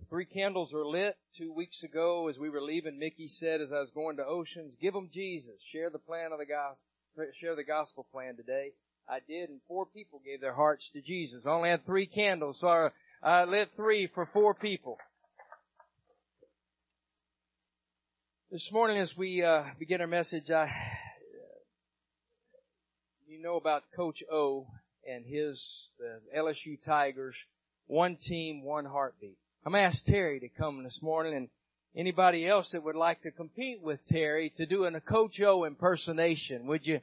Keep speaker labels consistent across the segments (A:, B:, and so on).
A: The three candles are lit. Two weeks ago, as we were leaving, Mickey said, as I was going to Oceans, give them Jesus. Share the plan of the gospel, share the gospel plan today. I did, and four people gave their hearts to Jesus. I only had three candles, so I, lit three for four people. This morning, as we uh, begin our message, I, you know about Coach O and his the LSU Tigers, one team, one heartbeat. I'm asked Terry to come this morning and anybody else that would like to compete with Terry to do a Coach O impersonation. Would you,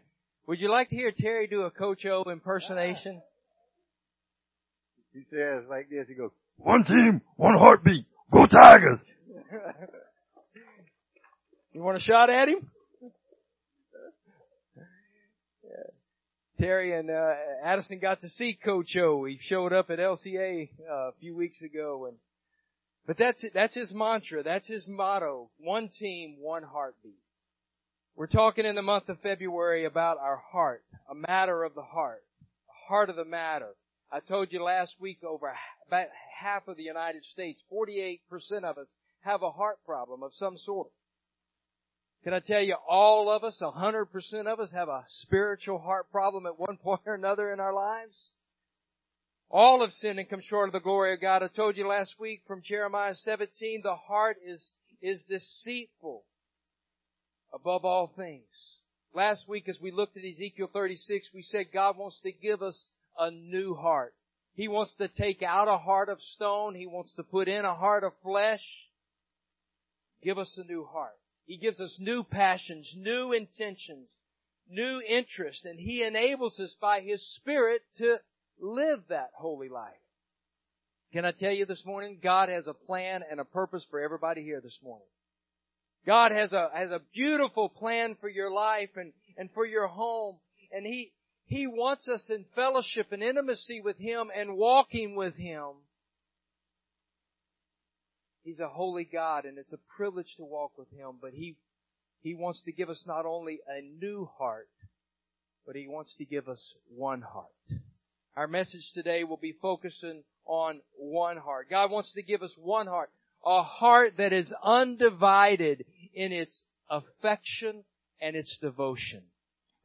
A: would you like to hear Terry do a Coach O impersonation?
B: He says like this, he goes, one team, one heartbeat, go Tigers!
A: you want a shot at him? Terry and uh, Addison got to see Coach O. He showed up at LCA uh, a few weeks ago, and but that's it. that's his mantra. That's his motto. One team, one heartbeat. We're talking in the month of February about our heart, a matter of the heart, a heart of the matter. I told you last week over about half of the United States, 48% of us have a heart problem of some sort. Can I tell you, all of us, 100% of us have a spiritual heart problem at one point or another in our lives? All have sinned and come short of the glory of God. I told you last week from Jeremiah 17, the heart is, is deceitful above all things. Last week as we looked at Ezekiel 36, we said God wants to give us a new heart. He wants to take out a heart of stone. He wants to put in a heart of flesh. Give us a new heart. He gives us new passions, new intentions, new interests, and He enables us by His Spirit to live that holy life. Can I tell you this morning, God has a plan and a purpose for everybody here this morning. God has a, has a beautiful plan for your life and, and for your home. And He, He wants us in fellowship and intimacy with Him and walking with Him. He's a holy God and it's a privilege to walk with Him, but He, He wants to give us not only a new heart, but He wants to give us one heart. Our message today will be focusing on one heart. God wants to give us one heart. A heart that is undivided in its affection and its devotion.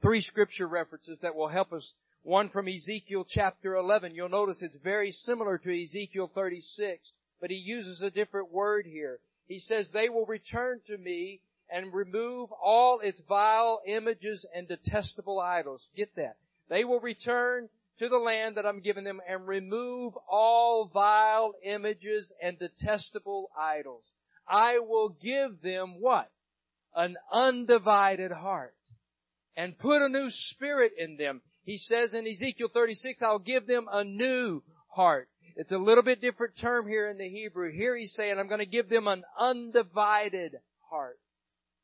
A: Three scripture references that will help us. One from Ezekiel chapter 11. You'll notice it's very similar to Ezekiel 36, but he uses a different word here. He says, they will return to me and remove all its vile images and detestable idols. Get that. They will return to the land that I'm giving them and remove all vile images and detestable idols. I will give them what? An undivided heart and put a new spirit in them. He says in Ezekiel 36, I'll give them a new heart. It's a little bit different term here in the Hebrew. Here he's saying, I'm going to give them an undivided heart.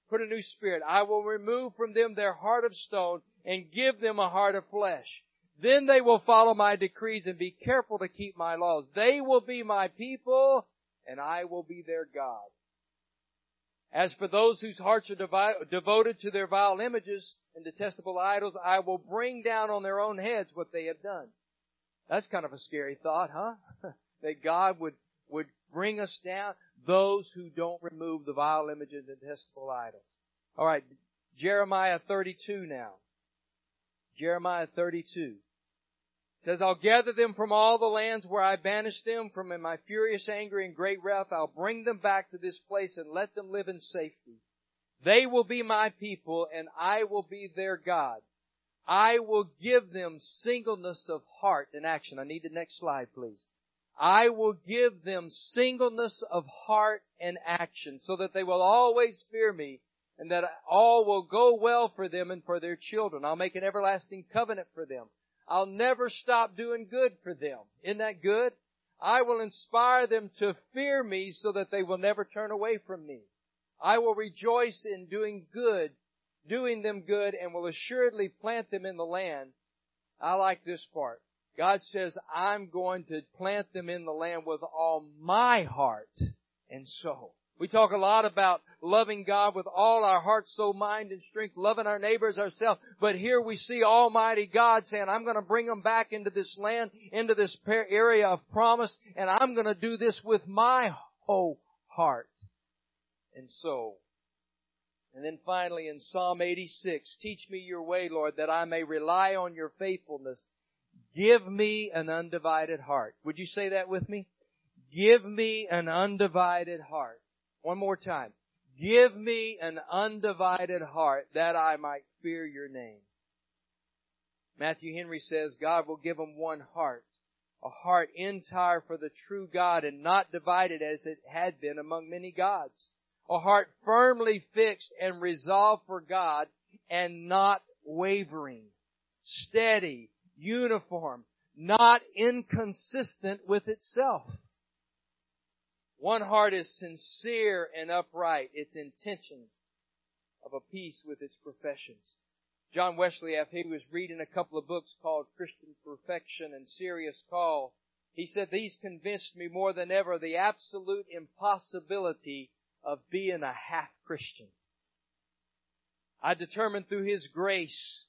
A: Put a new spirit. I will remove from them their heart of stone and give them a heart of flesh. Then they will follow my decrees and be careful to keep my laws. They will be my people and I will be their God. As for those whose hearts are devi- devoted to their vile images and detestable idols, I will bring down on their own heads what they have done. That's kind of a scary thought, huh? that God would, would bring us down those who don't remove the vile images and detestable idols. Alright, Jeremiah 32 now. Jeremiah 32 says, I'll gather them from all the lands where I banished them from in my furious anger and great wrath. I'll bring them back to this place and let them live in safety. They will be my people and I will be their God. I will give them singleness of heart and action. I need the next slide, please. I will give them singleness of heart and action so that they will always fear me and that all will go well for them and for their children. I'll make an everlasting covenant for them. I'll never stop doing good for them. Isn't that good? I will inspire them to fear me so that they will never turn away from me. I will rejoice in doing good, doing them good, and will assuredly plant them in the land. I like this part. God says, I'm going to plant them in the land with all my heart and soul. We talk a lot about loving God with all our heart, soul, mind, and strength, loving our neighbors ourselves. But here we see Almighty God saying, I'm going to bring them back into this land, into this area of promise, and I'm going to do this with my whole heart and soul. And then finally in Psalm 86, teach me your way, Lord, that I may rely on your faithfulness. Give me an undivided heart. Would you say that with me? Give me an undivided heart. One more time. Give me an undivided heart that I might fear your name. Matthew Henry says God will give them one heart, a heart entire for the true God and not divided as it had been among many gods. A heart firmly fixed and resolved for God and not wavering. Steady, uniform, not inconsistent with itself. One heart is sincere and upright, its intentions of a piece with its professions. John Wesley, after he was reading a couple of books called Christian Perfection and Serious Call, he said, these convinced me more than ever the absolute impossibility of being a half Christian. I determined through His grace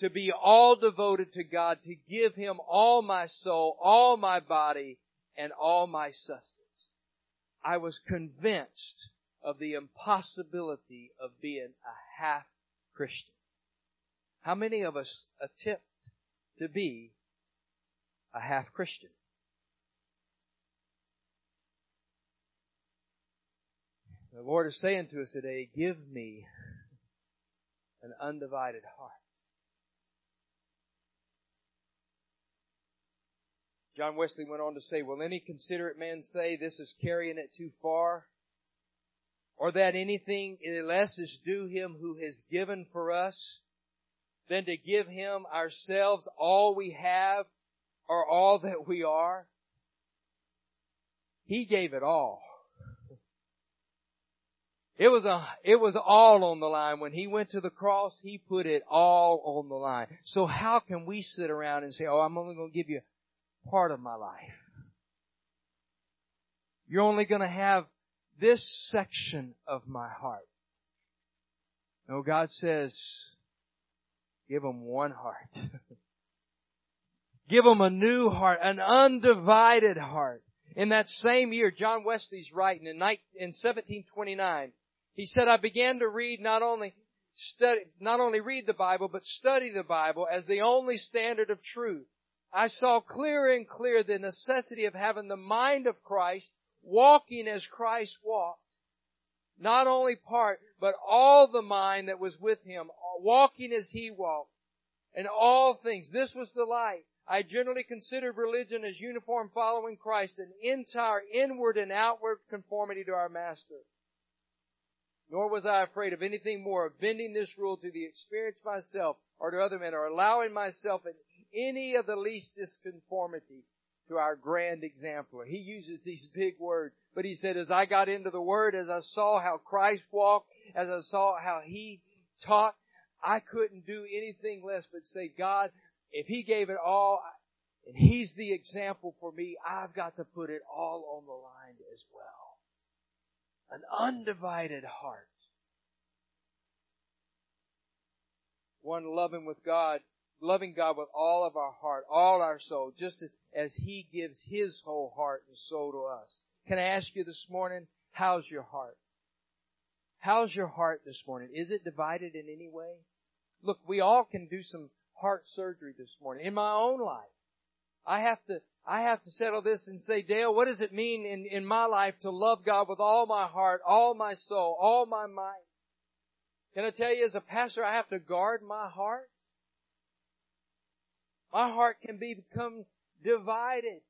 A: to be all devoted to God, to give Him all my soul, all my body, and all my sustenance. I was convinced of the impossibility of being a half Christian. How many of us attempt to be a half Christian? The Lord is saying to us today, give me an undivided heart. John Wesley went on to say, will any considerate man say this is carrying it too far? Or that anything less is due him who has given for us? than to give Him ourselves all we have or all that we are? He gave it all. It was a, it was all on the line. When He went to the cross, He put it all on the line. So how can we sit around and say, oh, I'm only going to give you part of my life? You're only going to have this section of my heart. No, God says, Give them one heart. Give them a new heart, an undivided heart. In that same year, John Wesley's writing in 1729, he said, I began to read not only study, not only read the Bible, but study the Bible as the only standard of truth. I saw clear and clear the necessity of having the mind of Christ, walking as Christ walked. Not only part, but all the mind that was with him, walking as he walked. In all things, this was the light. I generally considered religion as uniform following Christ, an entire inward and outward conformity to our Master. Nor was I afraid of anything more of bending this rule to the experience myself or to other men or allowing myself in any of the least disconformity to our grand exemplar. He uses these big words, but he said, as I got into the Word, as I saw how Christ walked, as I saw how He taught, I couldn't do anything less but say, God, if He gave it all, and He's the example for me, I've got to put it all on the line as well. An undivided heart. One loving with God, loving God with all of our heart, all our soul, just as He gives His whole heart and soul to us. Can I ask you this morning, how's your heart? How's your heart this morning? Is it divided in any way? Look, we all can do some heart surgery this morning. In my own life, I have to, I have to settle this and say, Dale, what does it mean in, in my life to love God with all my heart, all my soul, all my mind? Can I tell you as a pastor, I have to guard my heart? My heart can be become divided.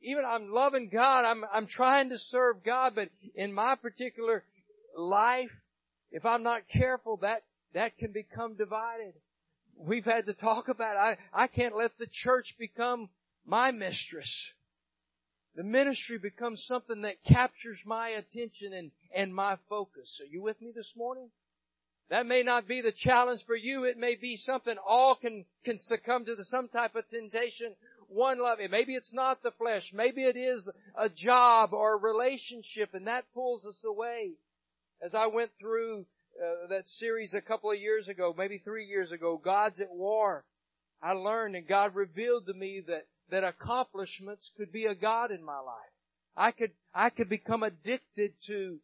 A: Even I'm loving God, I'm, I'm trying to serve God, but in my particular life, if I'm not careful, that, that can become divided. We've had to talk about it. I, I can't let the church become my mistress. The ministry becomes something that captures my attention and, and my focus. Are you with me this morning? That may not be the challenge for you. It may be something all can, can succumb to the, some type of temptation. One love. Maybe it's not the flesh. Maybe it is a job or a relationship and that pulls us away. As I went through uh, that series a couple of years ago, maybe three years ago, God's at War, I learned and God revealed to me that, that accomplishments could be a God in my life. I could, I could become addicted to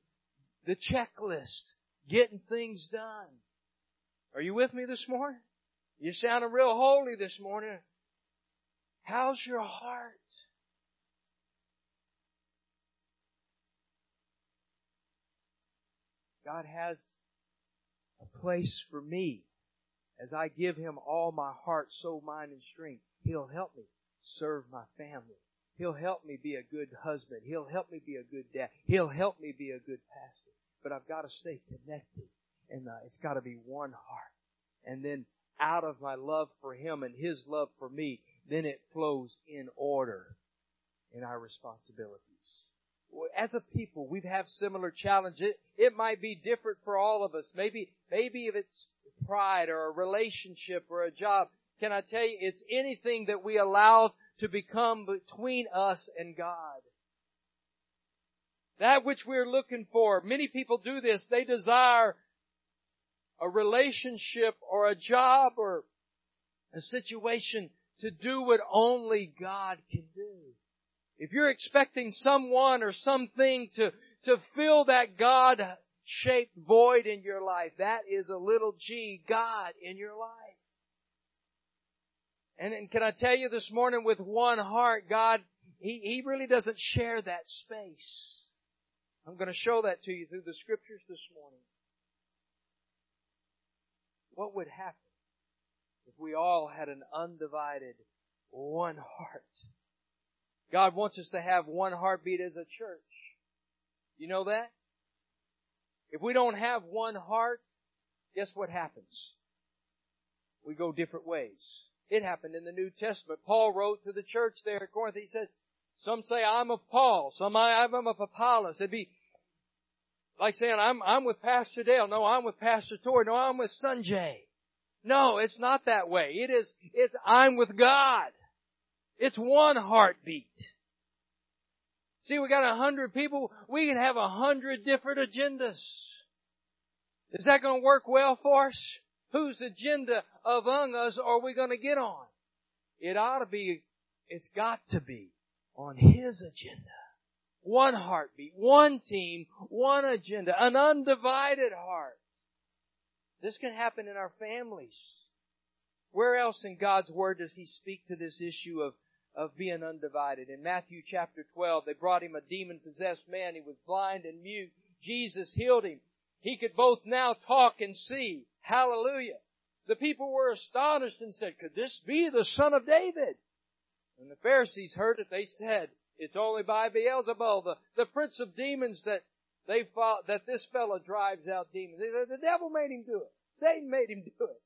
A: the checklist, getting things done. Are you with me this morning? You sounding real holy this morning. How's your heart? God has a place for me. As I give Him all my heart, soul, mind, and strength, He'll help me serve my family. He'll help me be a good husband. He'll help me be a good dad. He'll help me be a good pastor. But I've got to stay connected. And uh, it's got to be one heart. And then out of my love for Him and His love for me, then it flows in order in our responsibilities. As a people, we have similar challenges. It, it might be different for all of us. Maybe, maybe if it's pride or a relationship or a job, can I tell you, it's anything that we allow to become between us and God. That which we're looking for. Many people do this. They desire a relationship or a job or a situation to do what only God can do. If you're expecting someone or something to, to fill that God shaped void in your life, that is a little g God in your life. And, and can I tell you this morning with one heart, God, He, He really doesn't share that space. I'm going to show that to you through the scriptures this morning. What would happen if we all had an undivided one heart? God wants us to have one heartbeat as a church. You know that? If we don't have one heart, guess what happens? We go different ways. It happened in the New Testament. Paul wrote to the church there at Corinth. He says, some say I'm of Paul, some I'm of Apollos. It'd be like saying I'm I'm with Pastor Dale. No, I'm with Pastor Tori. No, I'm with Sanjay. No, it's not that way. It is it's I'm with God. It's one heartbeat. See, we got a hundred people. We can have a hundred different agendas. Is that going to work well for us? Whose agenda among us are we going to get on? It ought to be, it's got to be on His agenda. One heartbeat, one team, one agenda, an undivided heart. This can happen in our families. Where else in God's Word does He speak to this issue of, of being undivided? In Matthew chapter 12, they brought him a demon possessed man. He was blind and mute. Jesus healed him. He could both now talk and see. Hallelujah. The people were astonished and said, could this be the son of David? When the Pharisees heard it, they said, it's only by Beelzebul, the, the prince of demons that they thought that this fellow drives out demons. Said, the devil made him do it. Satan made him do it.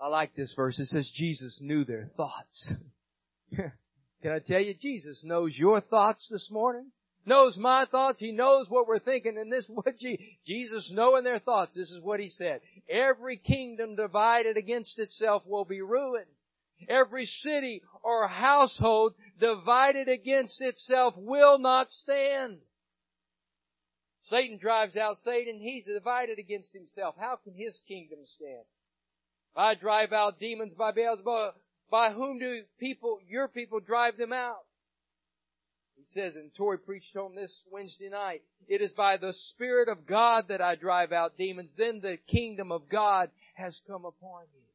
A: I like this verse. It says Jesus knew their thoughts. Can I tell you, Jesus knows your thoughts this morning? knows my thoughts. He knows what we're thinking. And this what Jesus knowing their thoughts. This is what he said. Every kingdom divided against itself will be ruined. Every city or household divided against itself will not stand. Satan drives out Satan. He's divided against himself. How can his kingdom stand? I drive out demons by Beelzebub. By whom do people, your people drive them out? He says, and Tori preached on this Wednesday night, it is by the Spirit of God that I drive out demons. Then the kingdom of God has come upon you.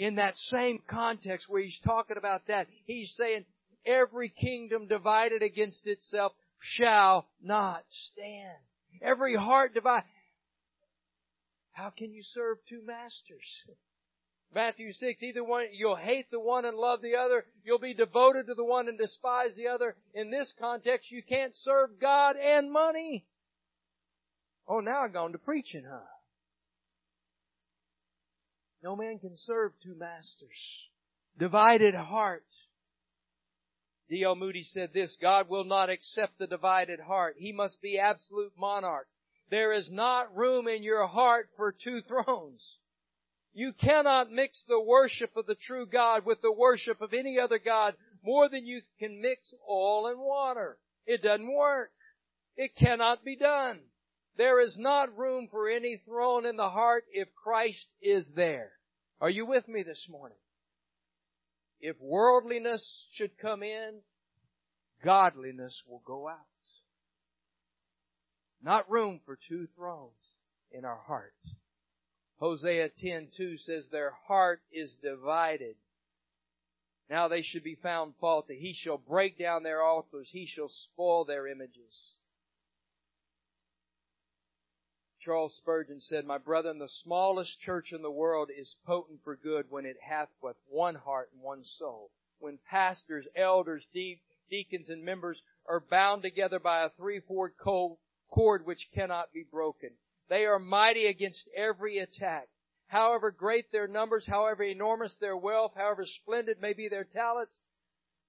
A: In that same context where he's talking about that, he's saying, every kingdom divided against itself shall not stand. Every heart divided. How can you serve two masters? Matthew 6, either one, you'll hate the one and love the other. You'll be devoted to the one and despise the other. In this context, you can't serve God and money. Oh, now I've gone to preaching, huh? No man can serve two masters. Divided heart. D.L. Moody said this, God will not accept the divided heart. He must be absolute monarch. There is not room in your heart for two thrones. You cannot mix the worship of the true God with the worship of any other God more than you can mix oil and water. It doesn't work. It cannot be done. There is not room for any throne in the heart if Christ is there. Are you with me this morning? If worldliness should come in, godliness will go out. Not room for two thrones in our heart. Hosea 10:2 says their heart is divided. Now they should be found faulty. He shall break down their altars. He shall spoil their images. Charles Spurgeon said, My brethren, the smallest church in the world is potent for good when it hath but one heart and one soul. When pastors, elders, de- deacons, and members are bound together by a three-fold cord which cannot be broken. They are mighty against every attack. However great their numbers, however enormous their wealth, however splendid may be their talents,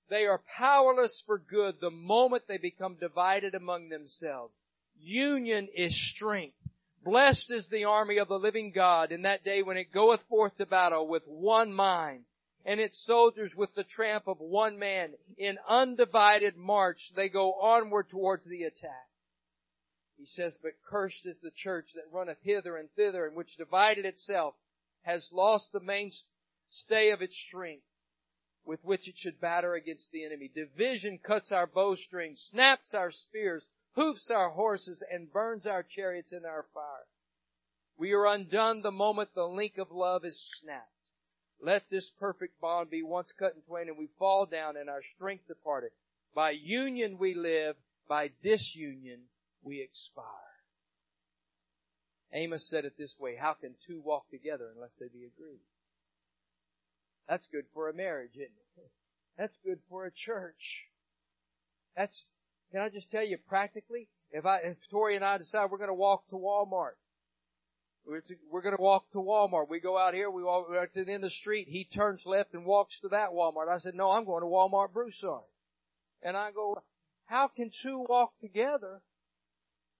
A: they are powerless for good the moment they become divided among themselves. Union is strength. Blessed is the army of the living God in that day when it goeth forth to battle with one mind, and its soldiers with the tramp of one man. In undivided march they go onward towards the attack. He says, But cursed is the church that runneth hither and thither, and which divided itself has lost the mainstay of its strength with which it should batter against the enemy. Division cuts our bowstrings, snaps our spears, hoofs our horses, and burns our chariots in our fire. We are undone the moment the link of love is snapped. Let this perfect bond be once cut in twain and we fall down and our strength departed. By union we live, by disunion we expire. Amos said it this way, how can two walk together unless they be agreed? That's good for a marriage, isn't it? That's good for a church. That's can I just tell you practically, if I, if Tori and I decide we're going to walk to Walmart, we're, to, we're going to walk to Walmart. We go out here, we walk to the end of the street. He turns left and walks to that Walmart. I said, no, I'm going to Walmart Broussard. And I go, how can two walk together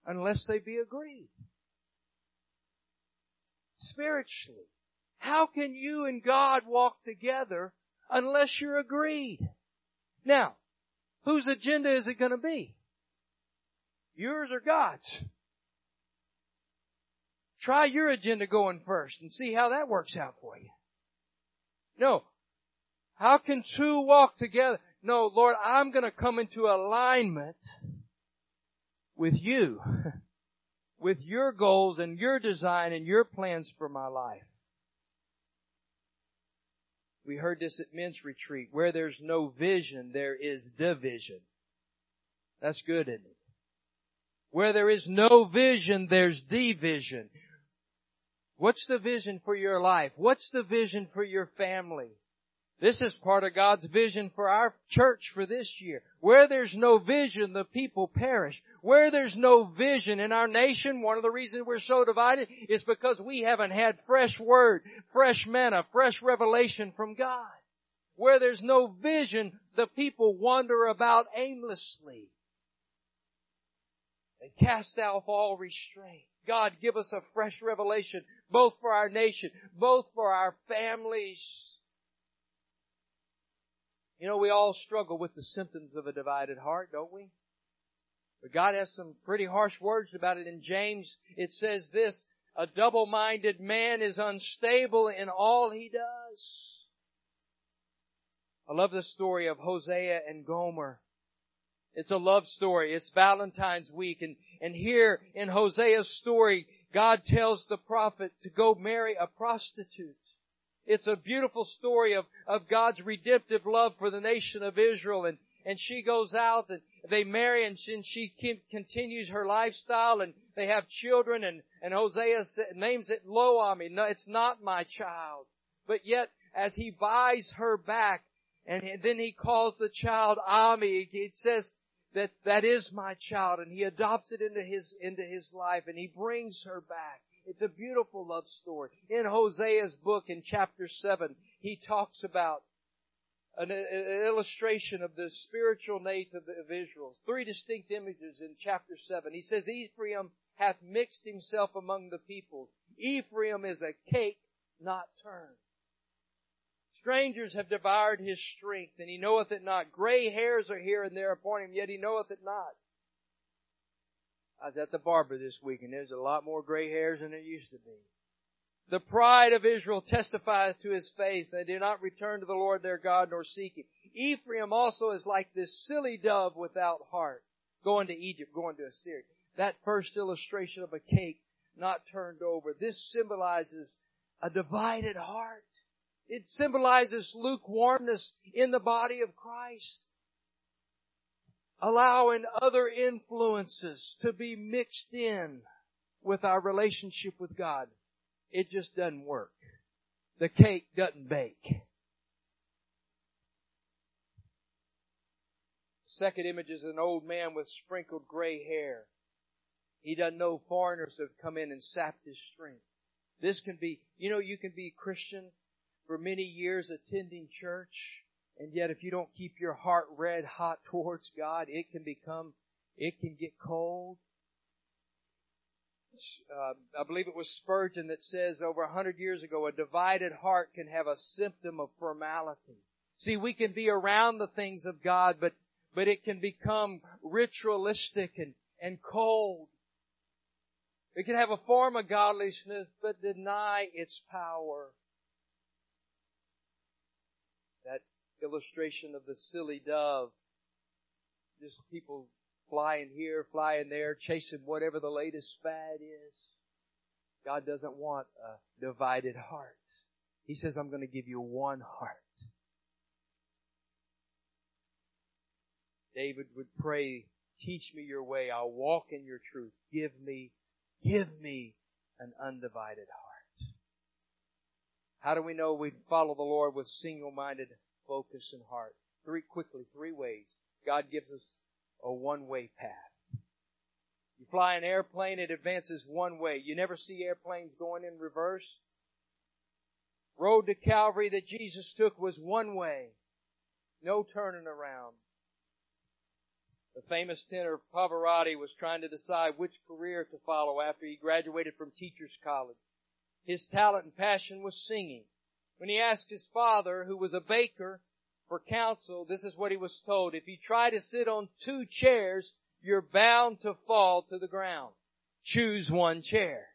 A: unless they be agreed? Spiritually. How can you and God walk together unless you're agreed? Now, Whose agenda is it going to be? Yours or God's? Try your agenda going first and see how that works out for you. No. How can two walk together? No, Lord, I'm going to come into alignment with you, with your goals and your design and your plans for my life. We heard this at men's retreat. Where there's no vision, there is division. That's good, isn't it? Where there is no vision, there's division. What's the vision for your life? What's the vision for your family? This is part of God's vision for our church for this year. Where there's no vision, the people perish. Where there's no vision in our nation, one of the reasons we're so divided is because we haven't had fresh word, fresh manna, fresh revelation from God. Where there's no vision, the people wander about aimlessly. They cast off all restraint. God, give us a fresh revelation, both for our nation, both for our families, you know, we all struggle with the symptoms of a divided heart, don't we? But God has some pretty harsh words about it in James. It says this, a double-minded man is unstable in all he does. I love the story of Hosea and Gomer. It's a love story. It's Valentine's week. And, and here in Hosea's story, God tells the prophet to go marry a prostitute. It's a beautiful story of, of God's redemptive love for the nation of Israel and, and she goes out and they marry and she, and she continues her lifestyle and they have children and, and Hosea names it Lo-ammi. No, it's not my child. But yet, as he buys her back and then he calls the child Ammi, it says that that is my child and he adopts it into his, into his life and he brings her back. It's a beautiful love story. In Hosea's book in chapter 7, he talks about an, an illustration of the spiritual nature of, Israel. Three distinct images in chapter 7. He says, Ephraim hath mixed himself among the peoples. Ephraim is a cake not turned. Strangers have devoured his strength, and he knoweth it not. Gray hairs are here and there upon him, yet he knoweth it not. I was at the barber this week and there's a lot more gray hairs than there used to be. The pride of Israel testifieth to his faith. They do not return to the Lord their God nor seek him. Ephraim also is like this silly dove without heart, going to Egypt, going to Assyria. That first illustration of a cake not turned over. This symbolizes a divided heart. It symbolizes lukewarmness in the body of Christ. Allowing other influences to be mixed in with our relationship with God. It just doesn't work. The cake doesn't bake. Second image is an old man with sprinkled gray hair. He doesn't know foreigners have come in and sapped his strength. This can be, you know, you can be Christian for many years attending church, and yet if you don't keep your heart red hot towards God, it can become, it can get cold. Uh, I believe it was Spurgeon that says over a hundred years ago, a divided heart can have a symptom of formality. See, we can be around the things of God, but, but it can become ritualistic and, and cold. It can have a form of godliness, but deny its power. That illustration of the silly dove, just people flying here, flying there, chasing whatever the latest fad is. God doesn't want a divided heart. He says, I'm going to give you one heart. David would pray, teach me your way. I'll walk in your truth. Give me Give me an undivided heart. How do we know we follow the Lord with single-minded focus and heart? Three, quickly, three ways. God gives us a one-way path. You fly an airplane, it advances one way. You never see airplanes going in reverse. Road to Calvary that Jesus took was one way. No turning around. The famous tenor Pavarotti was trying to decide which career to follow after he graduated from teacher's college. His talent and passion was singing. When he asked his father, who was a baker, for counsel, this is what he was told. If you try to sit on two chairs, you're bound to fall to the ground. Choose one chair.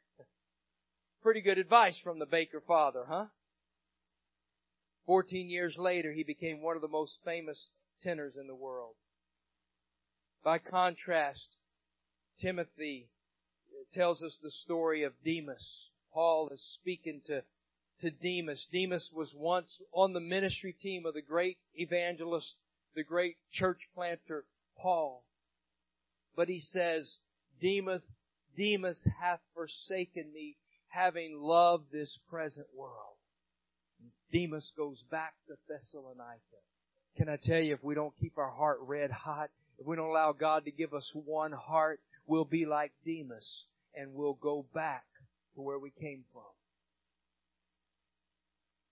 A: Pretty good advice from the baker father, huh? Fourteen years later, he became one of the most famous tenors in the world. By contrast, Timothy tells us the story of Demas. Paul is speaking to, to Demas. Demas was once on the ministry team of the great evangelist, the great church planter, Paul. But he says, Demas, Demas hath forsaken me, having loved this present world. Demas goes back to Thessalonica. Can I tell you, if we don't keep our heart red hot, if we don't allow God to give us one heart, we'll be like Demas and we'll go back to where we came from.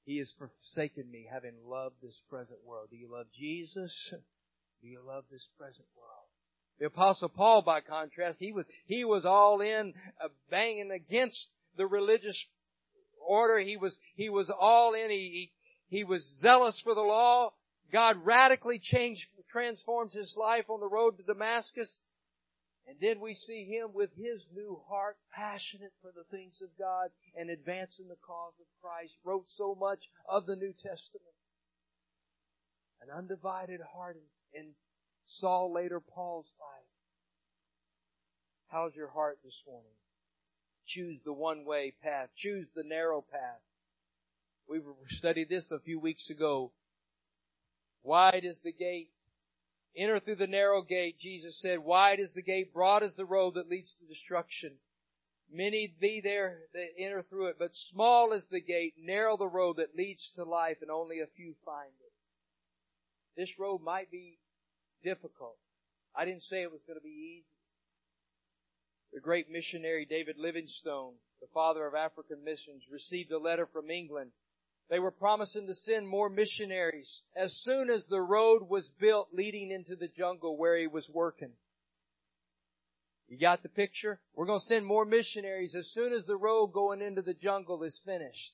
A: He has forsaken me, having loved this present world. Do you love Jesus? Do you love this present world? The apostle Paul, by contrast, he was, he was all in, uh, banging against the religious order. He was, he was all in. He, he, he was zealous for the law. God radically changed transformed his life on the road to Damascus. And then we see him with his new heart, passionate for the things of God and advancing the cause of Christ, wrote so much of the New Testament. An undivided heart in Saul later Paul's life. How's your heart this morning? Choose the one way path. Choose the narrow path. We studied this a few weeks ago. Wide is the gate Enter through the narrow gate, Jesus said, wide is the gate, broad is the road that leads to destruction. Many be there that enter through it, but small is the gate, narrow the road that leads to life, and only a few find it. This road might be difficult. I didn't say it was going to be easy. The great missionary David Livingstone, the father of African missions, received a letter from England they were promising to send more missionaries as soon as the road was built leading into the jungle where he was working. You got the picture? We're going to send more missionaries as soon as the road going into the jungle is finished.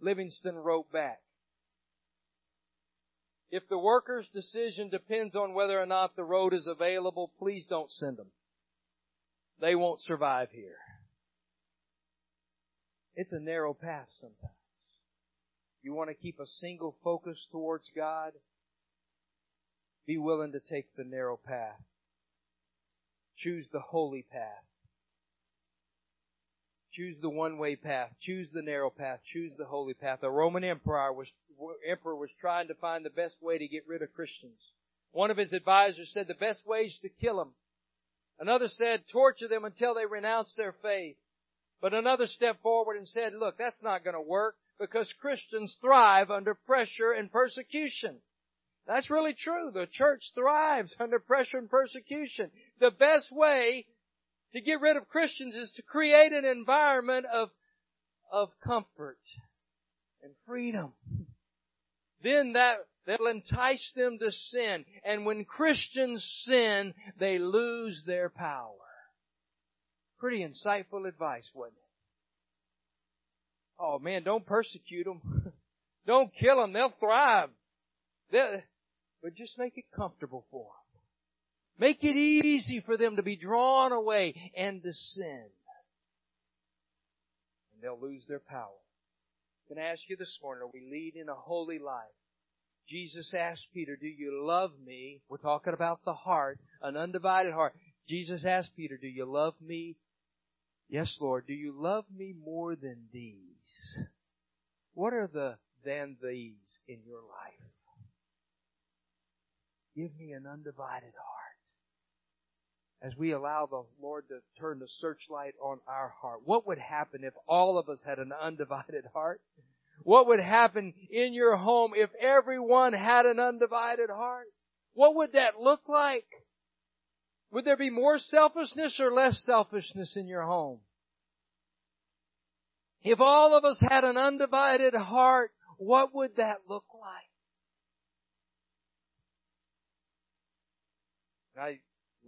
A: Livingstone wrote back. If the worker's decision depends on whether or not the road is available, please don't send them. They won't survive here. It's a narrow path sometimes. You want to keep a single focus towards God? Be willing to take the narrow path. Choose the holy path. Choose the one-way path. Choose the narrow path. Choose the holy path. The Roman emperor was, emperor was trying to find the best way to get rid of Christians. One of his advisors said the best way is to kill them. Another said torture them until they renounce their faith. But another stepped forward and said, look, that's not going to work because Christians thrive under pressure and persecution. That's really true. The church thrives under pressure and persecution. The best way to get rid of Christians is to create an environment of, of comfort and freedom. Then that, that'll entice them to sin. And when Christians sin, they lose their power. Pretty insightful advice, wasn't it? Oh man, don't persecute them. don't kill them. They'll thrive. They'll, but just make it comfortable for them. Make it easy for them to be drawn away and to sin. And they'll lose their power. Can I ask you this morning, are we leading a holy life? Jesus asked Peter, do you love me? We're talking about the heart, an undivided heart. Jesus asked Peter, do you love me? Yes, Lord. Do you love me more than these? What are the than these in your life? Give me an undivided heart as we allow the Lord to turn the searchlight on our heart. What would happen if all of us had an undivided heart? What would happen in your home if everyone had an undivided heart? What would that look like? Would there be more selfishness or less selfishness in your home? If all of us had an undivided heart, what would that look like? I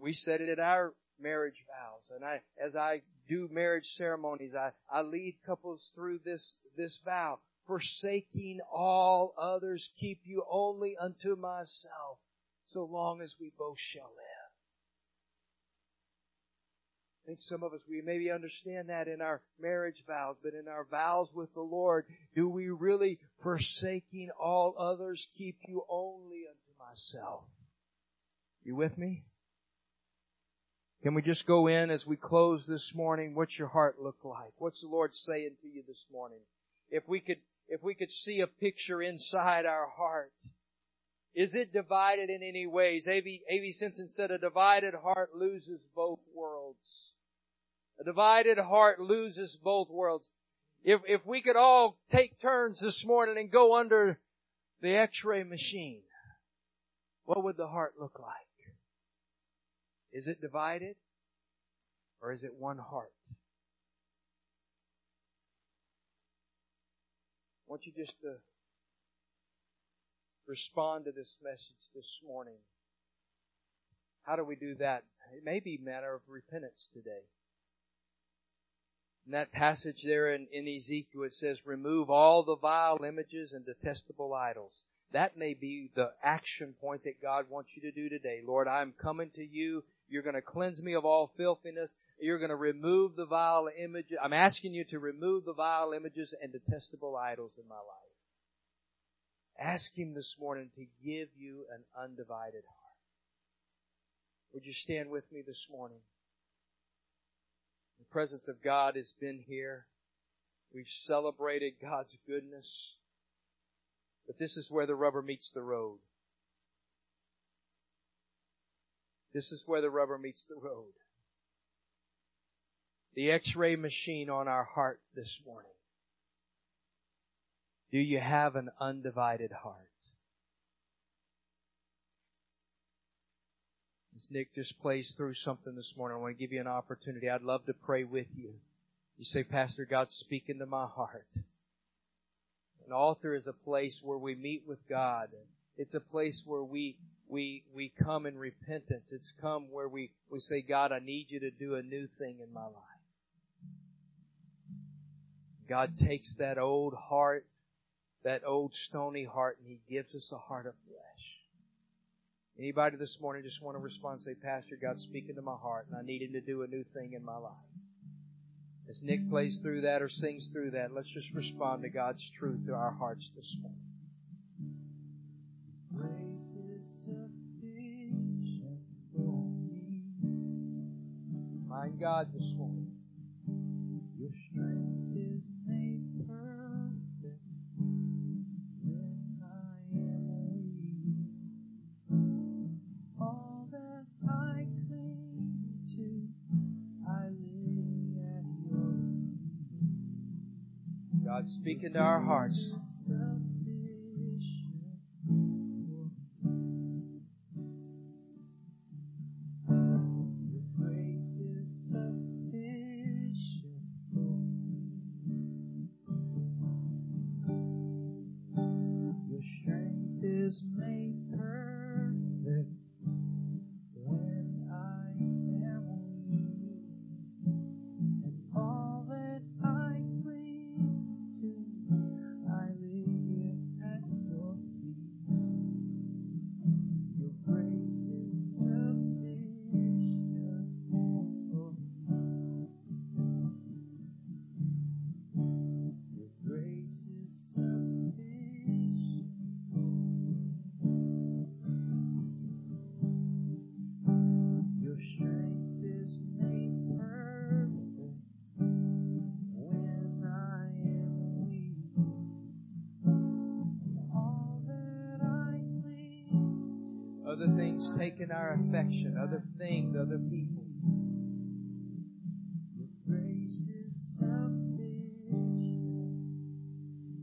A: we said it at our marriage vows. And I, as I do marriage ceremonies, I, I lead couples through this, this vow. Forsaking all others, keep you only unto myself, so long as we both shall live. I think some of us, we maybe understand that in our marriage vows, but in our vows with the Lord, do we really, forsaking all others, keep you only unto myself? You with me? Can we just go in as we close this morning? What's your heart look like? What's the Lord saying to you this morning? If we could, if we could see a picture inside our heart, is it divided in any ways? A.B. Simpson said a divided heart loses both worlds. A divided heart loses both worlds. If, if we could all take turns this morning and go under the x-ray machine, what would the heart look like? Is it divided? Or is it one heart? I want you just to respond to this message this morning. How do we do that? It may be a matter of repentance today. In that passage there in, in Ezekiel, it says, remove all the vile images and detestable idols. That may be the action point that God wants you to do today. Lord, I'm coming to you you're going to cleanse me of all filthiness. You're going to remove the vile images. I'm asking you to remove the vile images and detestable idols in my life. Ask Him this morning to give you an undivided heart. Would you stand with me this morning? The presence of God has been here. We've celebrated God's goodness. But this is where the rubber meets the road. This is where the rubber meets the road. The x-ray machine on our heart this morning. Do you have an undivided heart? As Nick just plays through something this morning, I want to give you an opportunity. I'd love to pray with you. You say, Pastor, God's speaking to my heart. An altar is a place where we meet with God. It's a place where we we we come in repentance. It's come where we, we say, God, I need you to do a new thing in my life. God takes that old heart, that old stony heart, and He gives us a heart of flesh. Anybody this morning just want to respond and say, Pastor, God's speaking to my heart, and I need Him to do a new thing in my life. As Nick plays through that or sings through that, let's just respond to God's truth to our hearts this morning. My God this morning. God speaking to our hearts. Taking our affection, other things, other people.
C: Your grace is sufficient.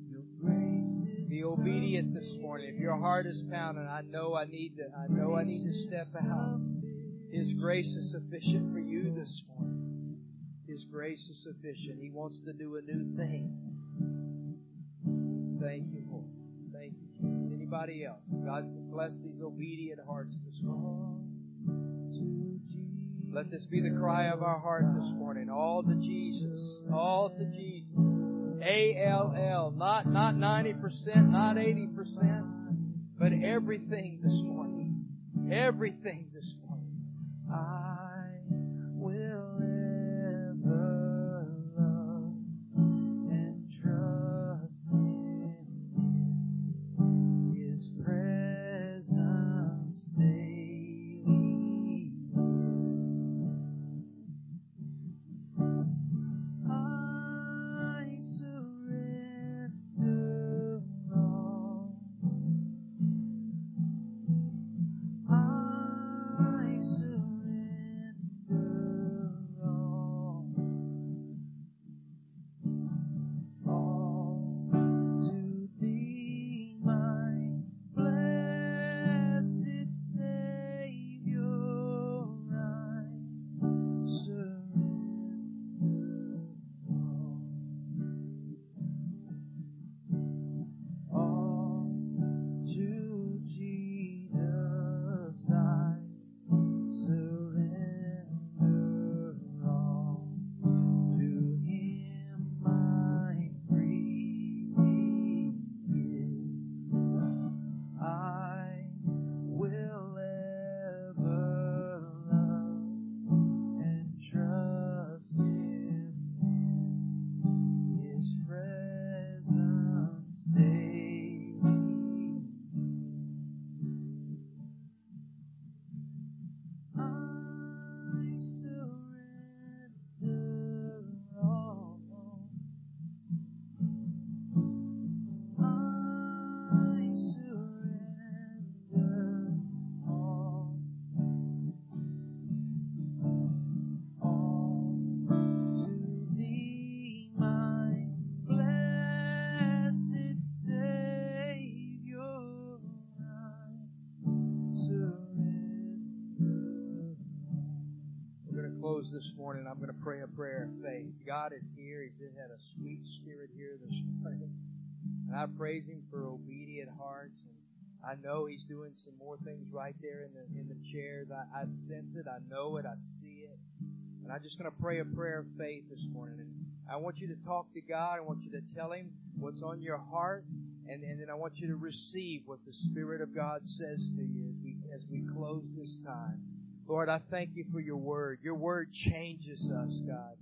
C: Your grace is
A: Be obedient this morning. If your heart is pounding, I know I need to, I know I need to step out. His grace is sufficient for you this morning. His grace is sufficient. He wants to do a new thing. Thank you, Lord. Thank you, Jesus. Anybody else? God bless these obedient hearts. Let this be the cry of our heart this morning. All to Jesus. All to Jesus. A-L-L. Not, not 90%, not 80%, but everything this morning. Everything this morning.
C: I
A: this morning. I'm going to pray a prayer of faith. God is here. He's had a sweet spirit here this morning. And I praise Him for obedient hearts. And I know He's doing some more things right there in the in the chairs. I, I sense it. I know it. I see it. And I'm just going to pray a prayer of faith this morning. And I want you to talk to God. I want you to tell Him what's on your heart. And, and then I want you to receive what the Spirit of God says to you as we, as we close this time. Lord, I thank you for your word. Your word changes us, God.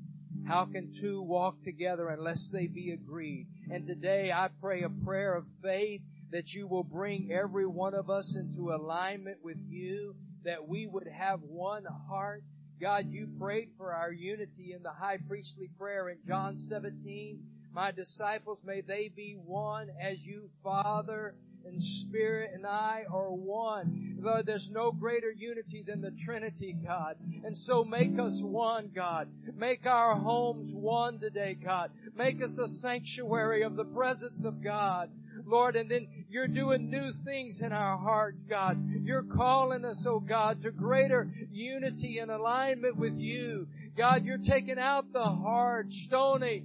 A: How can two walk together unless they be agreed? And today I pray a prayer of faith that you will bring every one of us into alignment with you, that we would have one heart. God, you prayed for our unity in the high priestly prayer in John 17. My disciples, may they be one as you, Father, and Spirit and I are one. Lord, there's no greater unity than the Trinity, God. And so make us one, God. Make our homes one today, God. Make us a sanctuary of the presence of God. Lord, and then you're doing new things in our hearts, God. You're calling us, oh God, to greater unity and alignment with you. God, you're taking out the hard, stony,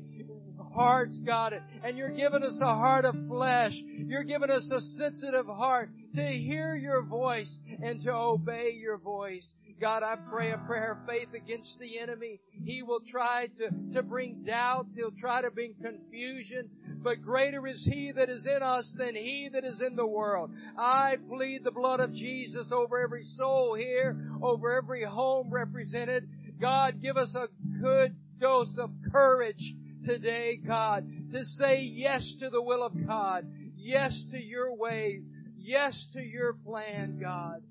A: hearts, God, and you're giving us a heart of flesh. You're giving us a sensitive heart to hear your voice and to obey your voice. God, I pray a prayer of faith against the enemy. He will try to, to bring doubts. He'll try to bring confusion. But greater is He that is in us than He that is in the world. I plead the blood of Jesus over every soul here, over every home represented. God, give us a good dose of courage today, God, to say yes to the will of God, yes to your ways, yes to your plan, God.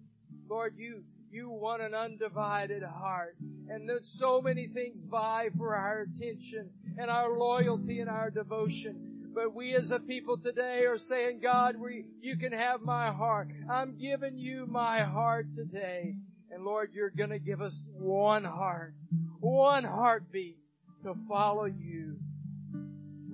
A: Lord, you, you want an undivided heart. And there's so many things vie for our attention and our loyalty and our devotion. But we as a people today are saying, God, we, you can have my heart. I'm giving you my heart today. And Lord, you're going to give us one heart, one heartbeat to follow you.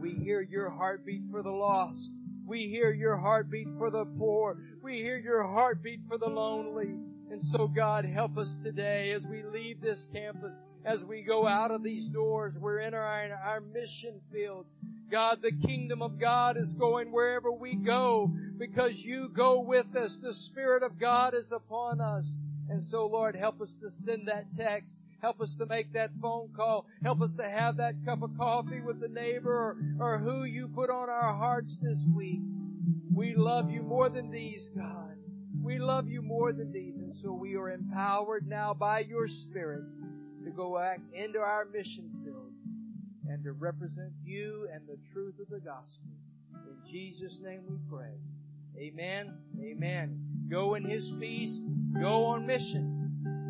A: We hear your heartbeat for the lost. We hear your heartbeat for the poor. We hear your heartbeat for the lonely. And so God, help us today as we leave this campus, as we go out of these doors, we're in our, our mission field. God, the kingdom of God is going wherever we go because you go with us. The Spirit of God is upon us. And so, Lord, help us to send that text. Help us to make that phone call. Help us to have that cup of coffee with the neighbor or, or who you put on our hearts this week. We love you more than these, God. We love you more than these. And so we are empowered now by your Spirit to go back into our mission field and to represent you and the truth of the gospel. In Jesus' name we pray. Amen. Amen. Go in His peace. Go on mission.